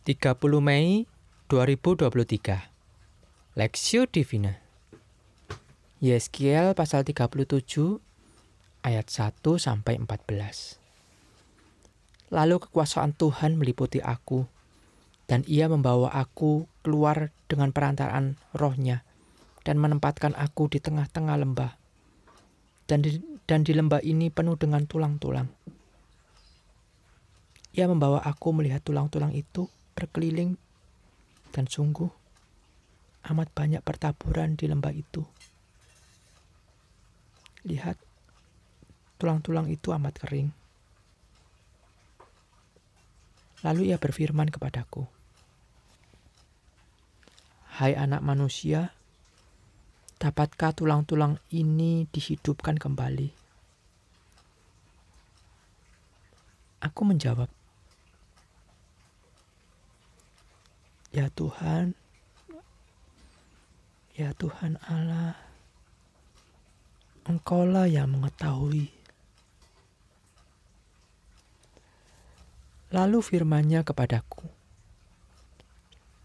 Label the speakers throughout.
Speaker 1: 30 Mei 2023 Lexio Divina. Yeskiel pasal 37 ayat 1 sampai 14 Lalu kekuasaan Tuhan meliputi aku dan ia membawa aku keluar dengan perantaraan rohnya dan menempatkan aku di tengah-tengah lembah. Dan di, dan di lembah ini penuh dengan tulang-tulang. Ia membawa aku melihat tulang-tulang itu berkeliling dan sungguh amat banyak pertaburan di lembah itu. Lihat, tulang-tulang itu amat kering. Lalu ia berfirman kepadaku, Hai anak manusia, dapatkah tulang-tulang ini dihidupkan kembali? Aku menjawab, Ya Tuhan, ya Tuhan Allah, Engkaulah yang mengetahui. Lalu firmannya kepadaku,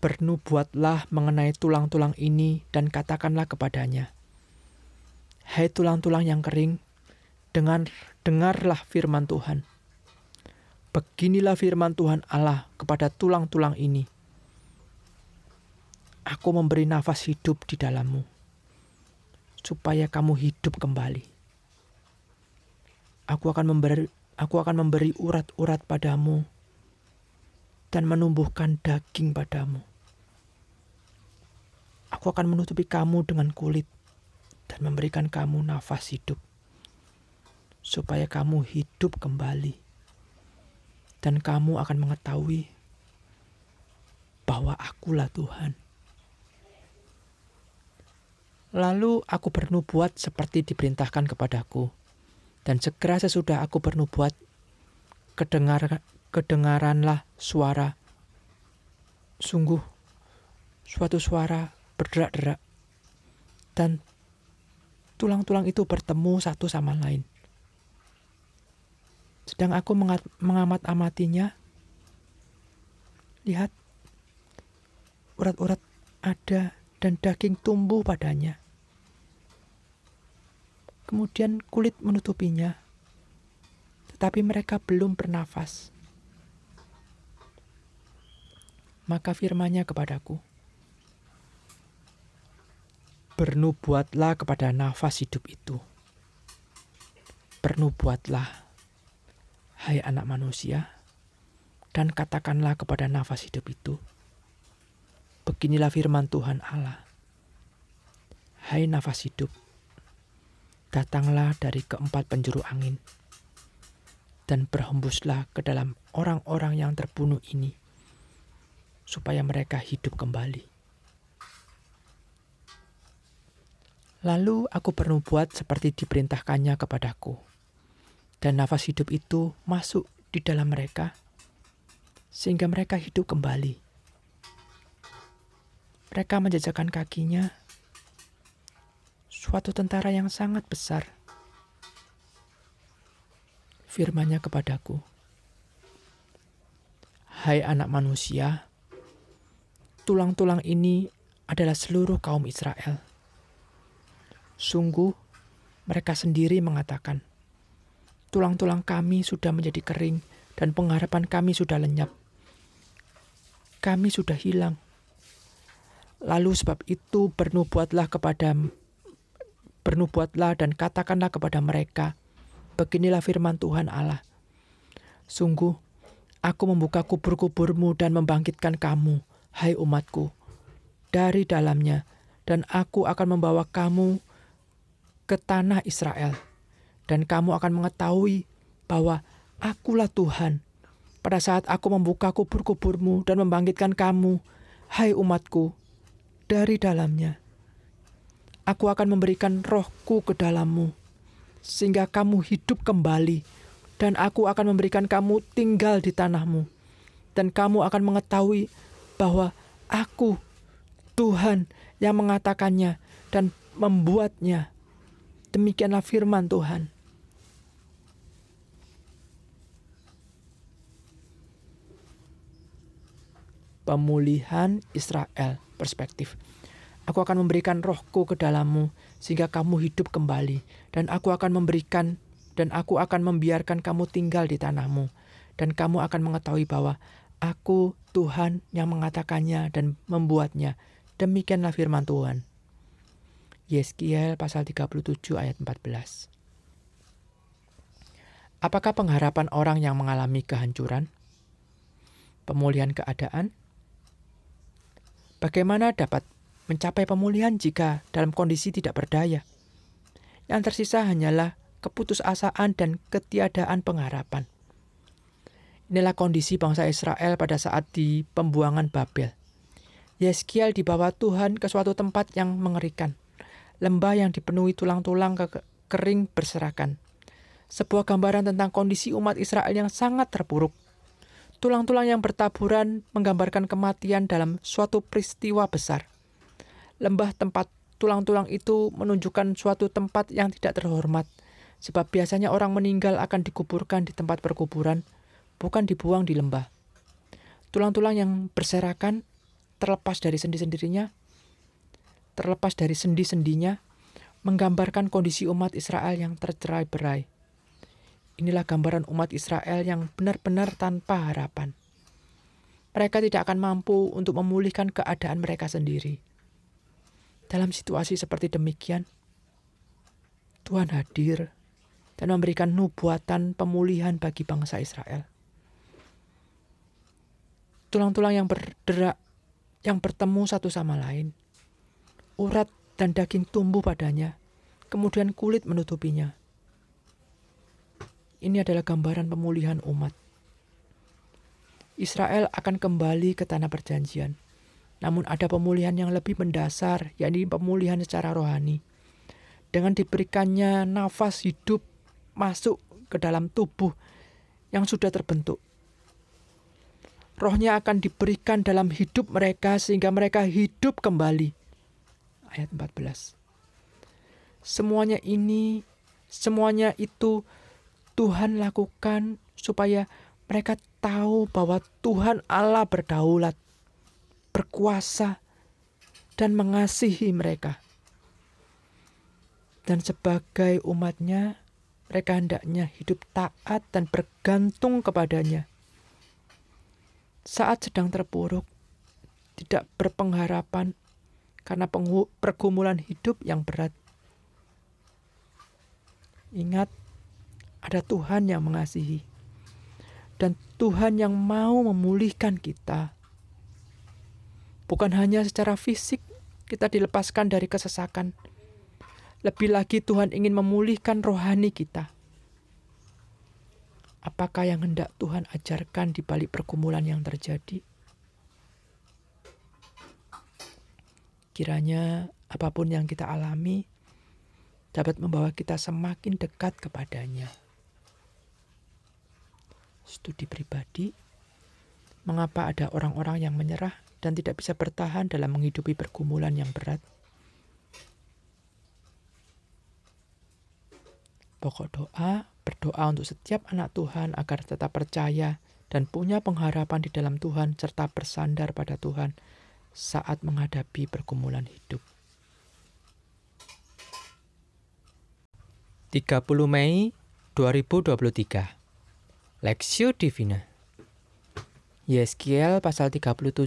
Speaker 1: Bernubuatlah mengenai tulang-tulang ini dan katakanlah kepadanya, Hai tulang-tulang yang kering, dengar, dengarlah firman Tuhan. Beginilah firman Tuhan Allah kepada tulang-tulang ini Aku memberi nafas hidup di dalammu, supaya kamu hidup kembali. Aku akan memberi, aku akan memberi urat-urat padamu dan menumbuhkan daging padamu. Aku akan menutupi kamu dengan kulit dan memberikan kamu nafas hidup, supaya kamu hidup kembali, dan kamu akan mengetahui bahwa Akulah Tuhan. Lalu aku bernubuat seperti diperintahkan kepadaku. Dan segera sesudah aku bernubuat, kedengar, kedengaranlah suara. Sungguh, suatu suara berderak-derak. Dan tulang-tulang itu bertemu satu sama lain. Sedang aku mengamat-amatinya, lihat, urat-urat ada dan daging tumbuh padanya. Kemudian kulit menutupinya, tetapi mereka belum bernafas. Maka firmanya kepadaku, Bernubuatlah kepada nafas hidup itu. Bernubuatlah, hai anak manusia, dan katakanlah kepada nafas hidup itu, Beginilah firman Tuhan Allah. Hai nafas hidup, datanglah dari keempat penjuru angin, dan berhembuslah ke dalam orang-orang yang terbunuh ini, supaya mereka hidup kembali. Lalu aku bernubuat seperti diperintahkannya kepadaku, dan nafas hidup itu masuk di dalam mereka, sehingga mereka hidup kembali mereka menjajakan kakinya suatu tentara yang sangat besar. Firmannya kepadaku, Hai anak manusia, tulang-tulang ini adalah seluruh kaum Israel. Sungguh, mereka sendiri mengatakan, tulang-tulang kami sudah menjadi kering dan pengharapan kami sudah lenyap. Kami sudah hilang Lalu sebab itu bernubuatlah kepada bernubuatlah dan katakanlah kepada mereka, beginilah firman Tuhan Allah. Sungguh, aku membuka kubur-kuburmu dan membangkitkan kamu, hai umatku, dari dalamnya, dan aku akan membawa kamu ke tanah Israel, dan kamu akan mengetahui bahwa akulah Tuhan. Pada saat aku membuka kubur-kuburmu dan membangkitkan kamu, hai umatku, dari dalamnya. Aku akan memberikan rohku ke dalammu, sehingga kamu hidup kembali, dan aku akan memberikan kamu tinggal di tanahmu, dan kamu akan mengetahui bahwa aku, Tuhan, yang mengatakannya dan membuatnya. Demikianlah firman Tuhan. pemulihan Israel perspektif. Aku akan memberikan rohku ke dalammu sehingga kamu hidup kembali dan aku akan memberikan dan aku akan membiarkan kamu tinggal di tanahmu dan kamu akan mengetahui bahwa aku Tuhan yang mengatakannya dan membuatnya. Demikianlah firman Tuhan. Yeskiel pasal 37 ayat 14. Apakah pengharapan orang yang mengalami kehancuran? Pemulihan keadaan? Bagaimana dapat mencapai pemulihan jika dalam kondisi tidak berdaya? Yang tersisa hanyalah keputusasaan dan ketiadaan pengharapan. Inilah kondisi bangsa Israel pada saat di pembuangan Babel. Yeskiel dibawa Tuhan ke suatu tempat yang mengerikan. Lembah yang dipenuhi tulang-tulang ke kering berserakan sebuah gambaran tentang kondisi umat Israel yang sangat terpuruk. Tulang-tulang yang bertaburan menggambarkan kematian dalam suatu peristiwa besar. Lembah tempat tulang-tulang itu menunjukkan suatu tempat yang tidak terhormat, sebab biasanya orang meninggal akan dikuburkan di tempat perkuburan, bukan dibuang di lembah. Tulang-tulang yang berserakan, terlepas dari sendi-sendirinya, terlepas dari sendi-sendinya, menggambarkan kondisi umat Israel yang tercerai-berai. Inilah gambaran umat Israel yang benar-benar tanpa harapan. Mereka tidak akan mampu untuk memulihkan keadaan mereka sendiri. Dalam situasi seperti demikian, Tuhan hadir dan memberikan nubuatan pemulihan bagi bangsa Israel. Tulang-tulang yang berderak, yang bertemu satu sama lain, urat dan daging tumbuh padanya, kemudian kulit menutupinya. Ini adalah gambaran pemulihan umat. Israel akan kembali ke tanah perjanjian. Namun ada pemulihan yang lebih mendasar, yakni pemulihan secara rohani. Dengan diberikannya nafas hidup masuk ke dalam tubuh yang sudah terbentuk. Rohnya akan diberikan dalam hidup mereka sehingga mereka hidup kembali. Ayat 14. Semuanya ini, semuanya itu Tuhan lakukan supaya mereka tahu bahwa Tuhan Allah berdaulat, berkuasa, dan mengasihi mereka. Dan sebagai umatnya, mereka hendaknya hidup taat dan bergantung kepadanya. Saat sedang terpuruk, tidak berpengharapan karena pergumulan hidup yang berat. Ingat, ada Tuhan yang mengasihi. Dan Tuhan yang mau memulihkan kita. Bukan hanya secara fisik kita dilepaskan dari kesesakan. Lebih lagi Tuhan ingin memulihkan rohani kita. Apakah yang hendak Tuhan ajarkan di balik pergumulan yang terjadi? Kiranya apa pun yang kita alami dapat membawa kita semakin dekat kepadanya studi pribadi, mengapa ada orang-orang yang menyerah dan tidak bisa bertahan dalam menghidupi pergumulan yang berat. Pokok doa, berdoa untuk setiap anak Tuhan agar tetap percaya dan punya pengharapan di dalam Tuhan serta bersandar pada Tuhan saat menghadapi pergumulan hidup. 30 Mei 2023 Lexio Divina. Yeskiel pasal 37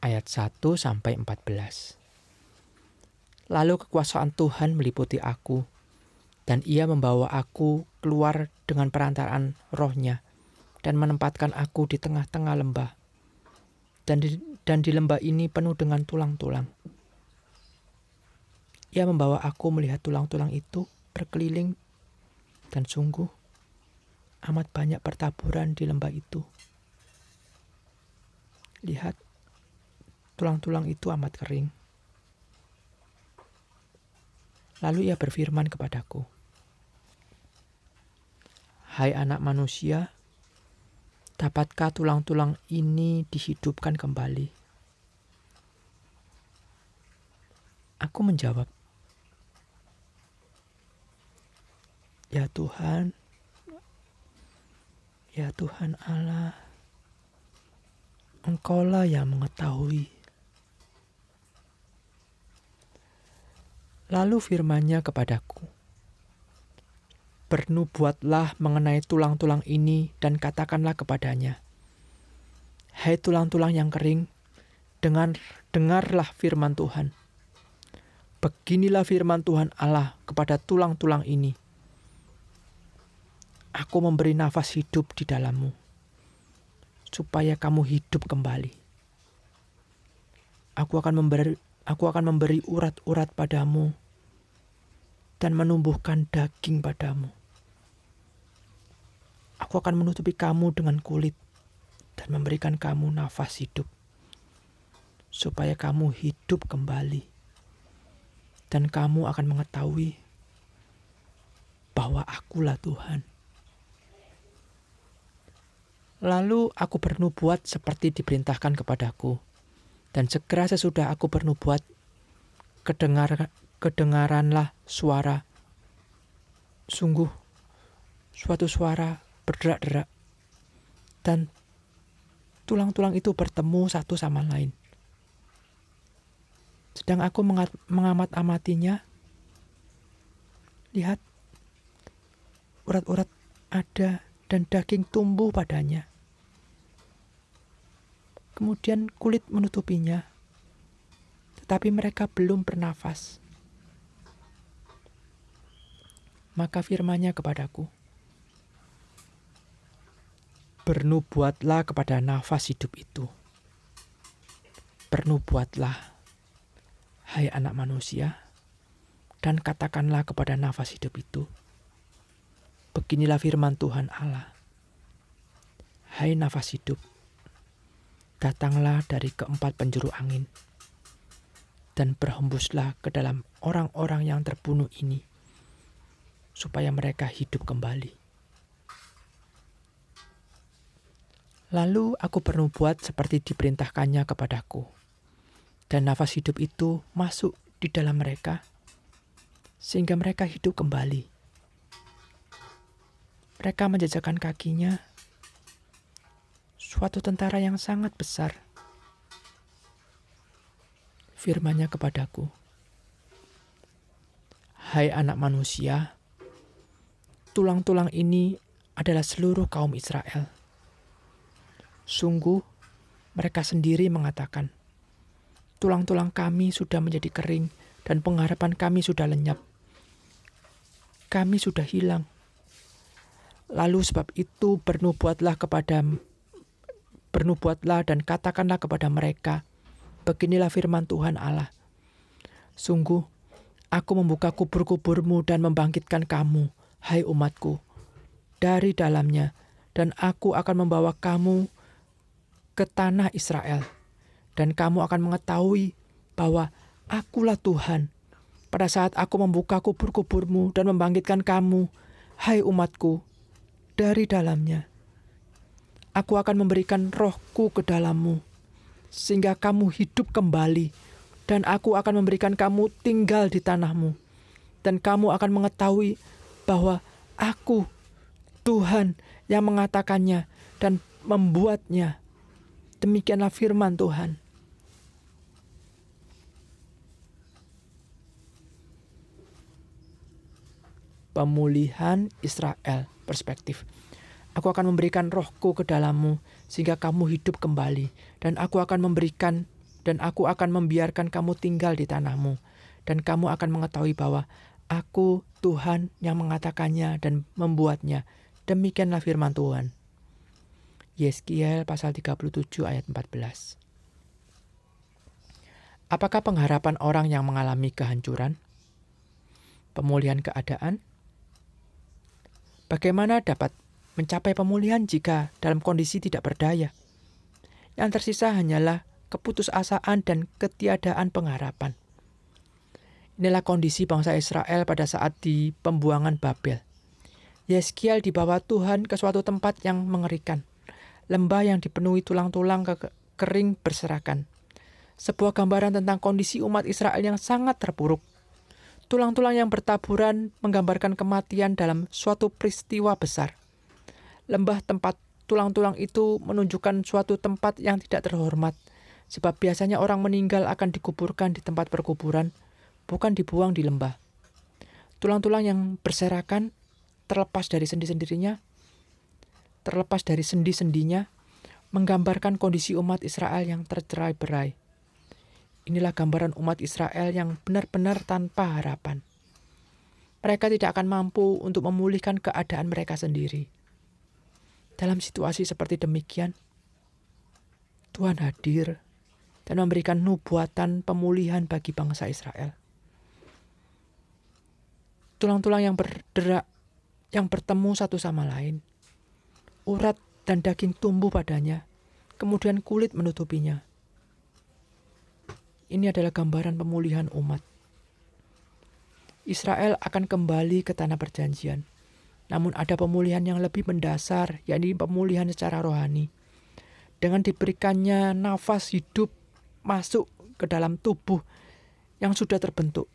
Speaker 1: ayat 1 sampai 14 Lalu kekuasaan Tuhan meliputi aku dan ia membawa aku keluar dengan perantaraan rohnya dan menempatkan aku di tengah-tengah lembah. Dan di, dan di lembah ini penuh dengan tulang-tulang. Ia membawa aku melihat tulang-tulang itu berkeliling dan sungguh amat banyak pertaburan di lembah itu. Lihat, tulang-tulang itu amat kering. Lalu ia berfirman kepadaku, Hai anak manusia, dapatkah tulang-tulang ini dihidupkan kembali? Aku menjawab, Ya Tuhan, Ya Tuhan Allah, Engkaulah yang mengetahui. Lalu firmannya kepadaku, Bernubuatlah mengenai tulang-tulang ini dan katakanlah kepadanya, Hai tulang-tulang yang kering, dengar, dengarlah firman Tuhan. Beginilah firman Tuhan Allah kepada tulang-tulang ini. Aku memberi nafas hidup di dalammu, supaya kamu hidup kembali. Aku akan memberi, aku akan memberi urat-urat padamu dan menumbuhkan daging padamu Aku akan menutupi kamu dengan kulit dan memberikan kamu nafas hidup, supaya kamu hidup kembali, dan kamu akan mengetahui bahwa Akulah Tuhan. Lalu aku bernubuat seperti diperintahkan kepadaku, dan segera sesudah aku bernubuat, kedengar, kedengaranlah suara, sungguh suatu suara berderak-derak. Dan tulang-tulang itu bertemu satu sama lain. Sedang aku mengamat-amatinya, lihat urat-urat ada dan daging tumbuh padanya. Kemudian kulit menutupinya, tetapi mereka belum bernafas. Maka firmannya kepadaku, Bernubuatlah kepada nafas hidup itu. Bernubuatlah, hai anak manusia, dan katakanlah kepada nafas hidup itu. Beginilah firman Tuhan Allah. Hai nafas hidup, datanglah dari keempat penjuru angin, dan berhembuslah ke dalam orang-orang yang terbunuh ini, supaya mereka hidup kembali. Lalu aku bernubuat seperti diperintahkannya kepadaku. Dan nafas hidup itu masuk di dalam mereka, sehingga mereka hidup kembali. Mereka menjajakan kakinya, suatu tentara yang sangat besar. Firmannya kepadaku, Hai anak manusia, tulang-tulang ini adalah seluruh kaum Israel Sungguh, mereka sendiri mengatakan, "Tulang-tulang kami sudah menjadi kering, dan pengharapan kami sudah lenyap. Kami sudah hilang." Lalu sebab itu bernubuatlah kepada bernubuatlah dan katakanlah kepada mereka, beginilah firman Tuhan Allah. Sungguh, aku membuka kubur-kuburmu dan membangkitkan kamu, hai umatku, dari dalamnya, dan aku akan membawa kamu ke tanah Israel, dan kamu akan mengetahui bahwa akulah Tuhan. Pada saat aku membuka kubur-kuburmu dan membangkitkan kamu, hai umatku, dari dalamnya. Aku akan memberikan rohku ke dalammu, sehingga kamu hidup kembali, dan aku akan memberikan kamu tinggal di tanahmu. Dan kamu akan mengetahui bahwa aku, Tuhan, yang mengatakannya dan membuatnya Demikianlah firman Tuhan. Pemulihan Israel perspektif. Aku akan memberikan rohku ke dalammu sehingga kamu hidup kembali dan aku akan memberikan dan aku akan membiarkan kamu tinggal di tanahmu dan kamu akan mengetahui bahwa aku Tuhan yang mengatakannya dan membuatnya. Demikianlah firman Tuhan. Yeskiel pasal 37 ayat 14. Apakah pengharapan orang yang mengalami kehancuran? Pemulihan keadaan? Bagaimana dapat mencapai pemulihan jika dalam kondisi tidak berdaya? Yang tersisa hanyalah keputusasaan dan ketiadaan pengharapan. Inilah kondisi bangsa Israel pada saat di pembuangan Babel. Yeskiel dibawa Tuhan ke suatu tempat yang mengerikan lembah yang dipenuhi tulang-tulang kering berserakan. Sebuah gambaran tentang kondisi umat Israel yang sangat terpuruk. Tulang-tulang yang bertaburan menggambarkan kematian dalam suatu peristiwa besar. Lembah tempat tulang-tulang itu menunjukkan suatu tempat yang tidak terhormat, sebab biasanya orang meninggal akan dikuburkan di tempat perkuburan, bukan dibuang di lembah. Tulang-tulang yang berserakan, terlepas dari sendi-sendinya, terlepas dari sendi-sendinya, menggambarkan kondisi umat Israel yang tercerai-berai. Inilah gambaran umat Israel yang benar-benar tanpa harapan. Mereka tidak akan mampu untuk memulihkan keadaan mereka sendiri. Dalam situasi seperti demikian, Tuhan hadir dan memberikan nubuatan pemulihan bagi bangsa Israel. Tulang-tulang yang berderak, yang bertemu satu sama lain, urat dan daging tumbuh padanya, kemudian kulit menutupinya. Ini adalah gambaran pemulihan umat. Israel akan kembali ke tanah perjanjian. Namun ada pemulihan yang lebih mendasar, yakni pemulihan secara rohani. Dengan diberikannya nafas hidup masuk ke dalam tubuh yang sudah terbentuk.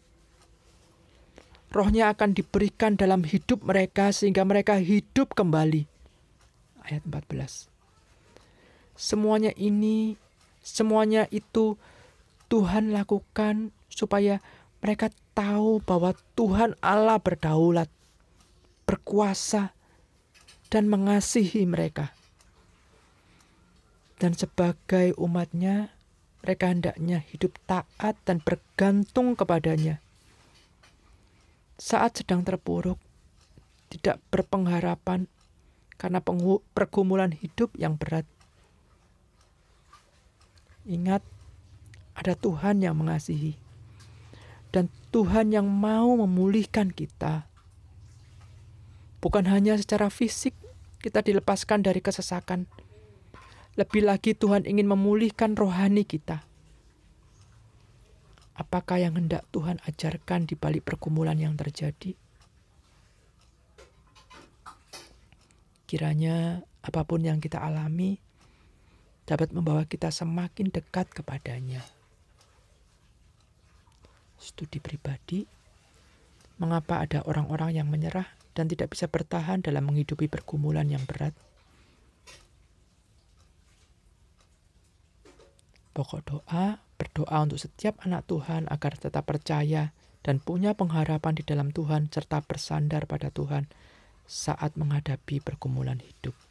Speaker 1: Rohnya akan diberikan dalam hidup mereka sehingga mereka hidup kembali ayat 14. Semuanya ini, semuanya itu Tuhan lakukan supaya mereka tahu bahwa Tuhan Allah berdaulat, berkuasa, dan mengasihi mereka. Dan sebagai umatnya, mereka hendaknya hidup taat dan bergantung kepadanya. Saat sedang terpuruk, tidak berpengharapan, karena pergumulan hidup yang berat. Ingat, ada Tuhan yang mengasihi, dan Tuhan yang mau memulihkan kita. Bukan hanya secara fisik, kita dilepaskan dari kesesakan. Lebih lagi, Tuhan ingin memulihkan rohani kita. Apakah yang hendak Tuhan ajarkan di balik pergumulan yang terjadi? Kiranya apa pun yang kita alami dapat membawa kita semakin dekat kepadanya. Studi pribadi, mengapa ada orang-orang yang menyerah dan tidak bisa bertahan dalam menghidupi pergumulan yang berat? Pokok doa, berdoa untuk setiap anak Tuhan agar tetap percaya dan punya pengharapan di dalam Tuhan serta bersandar pada Tuhan saat menghadapi pergumulan hidup.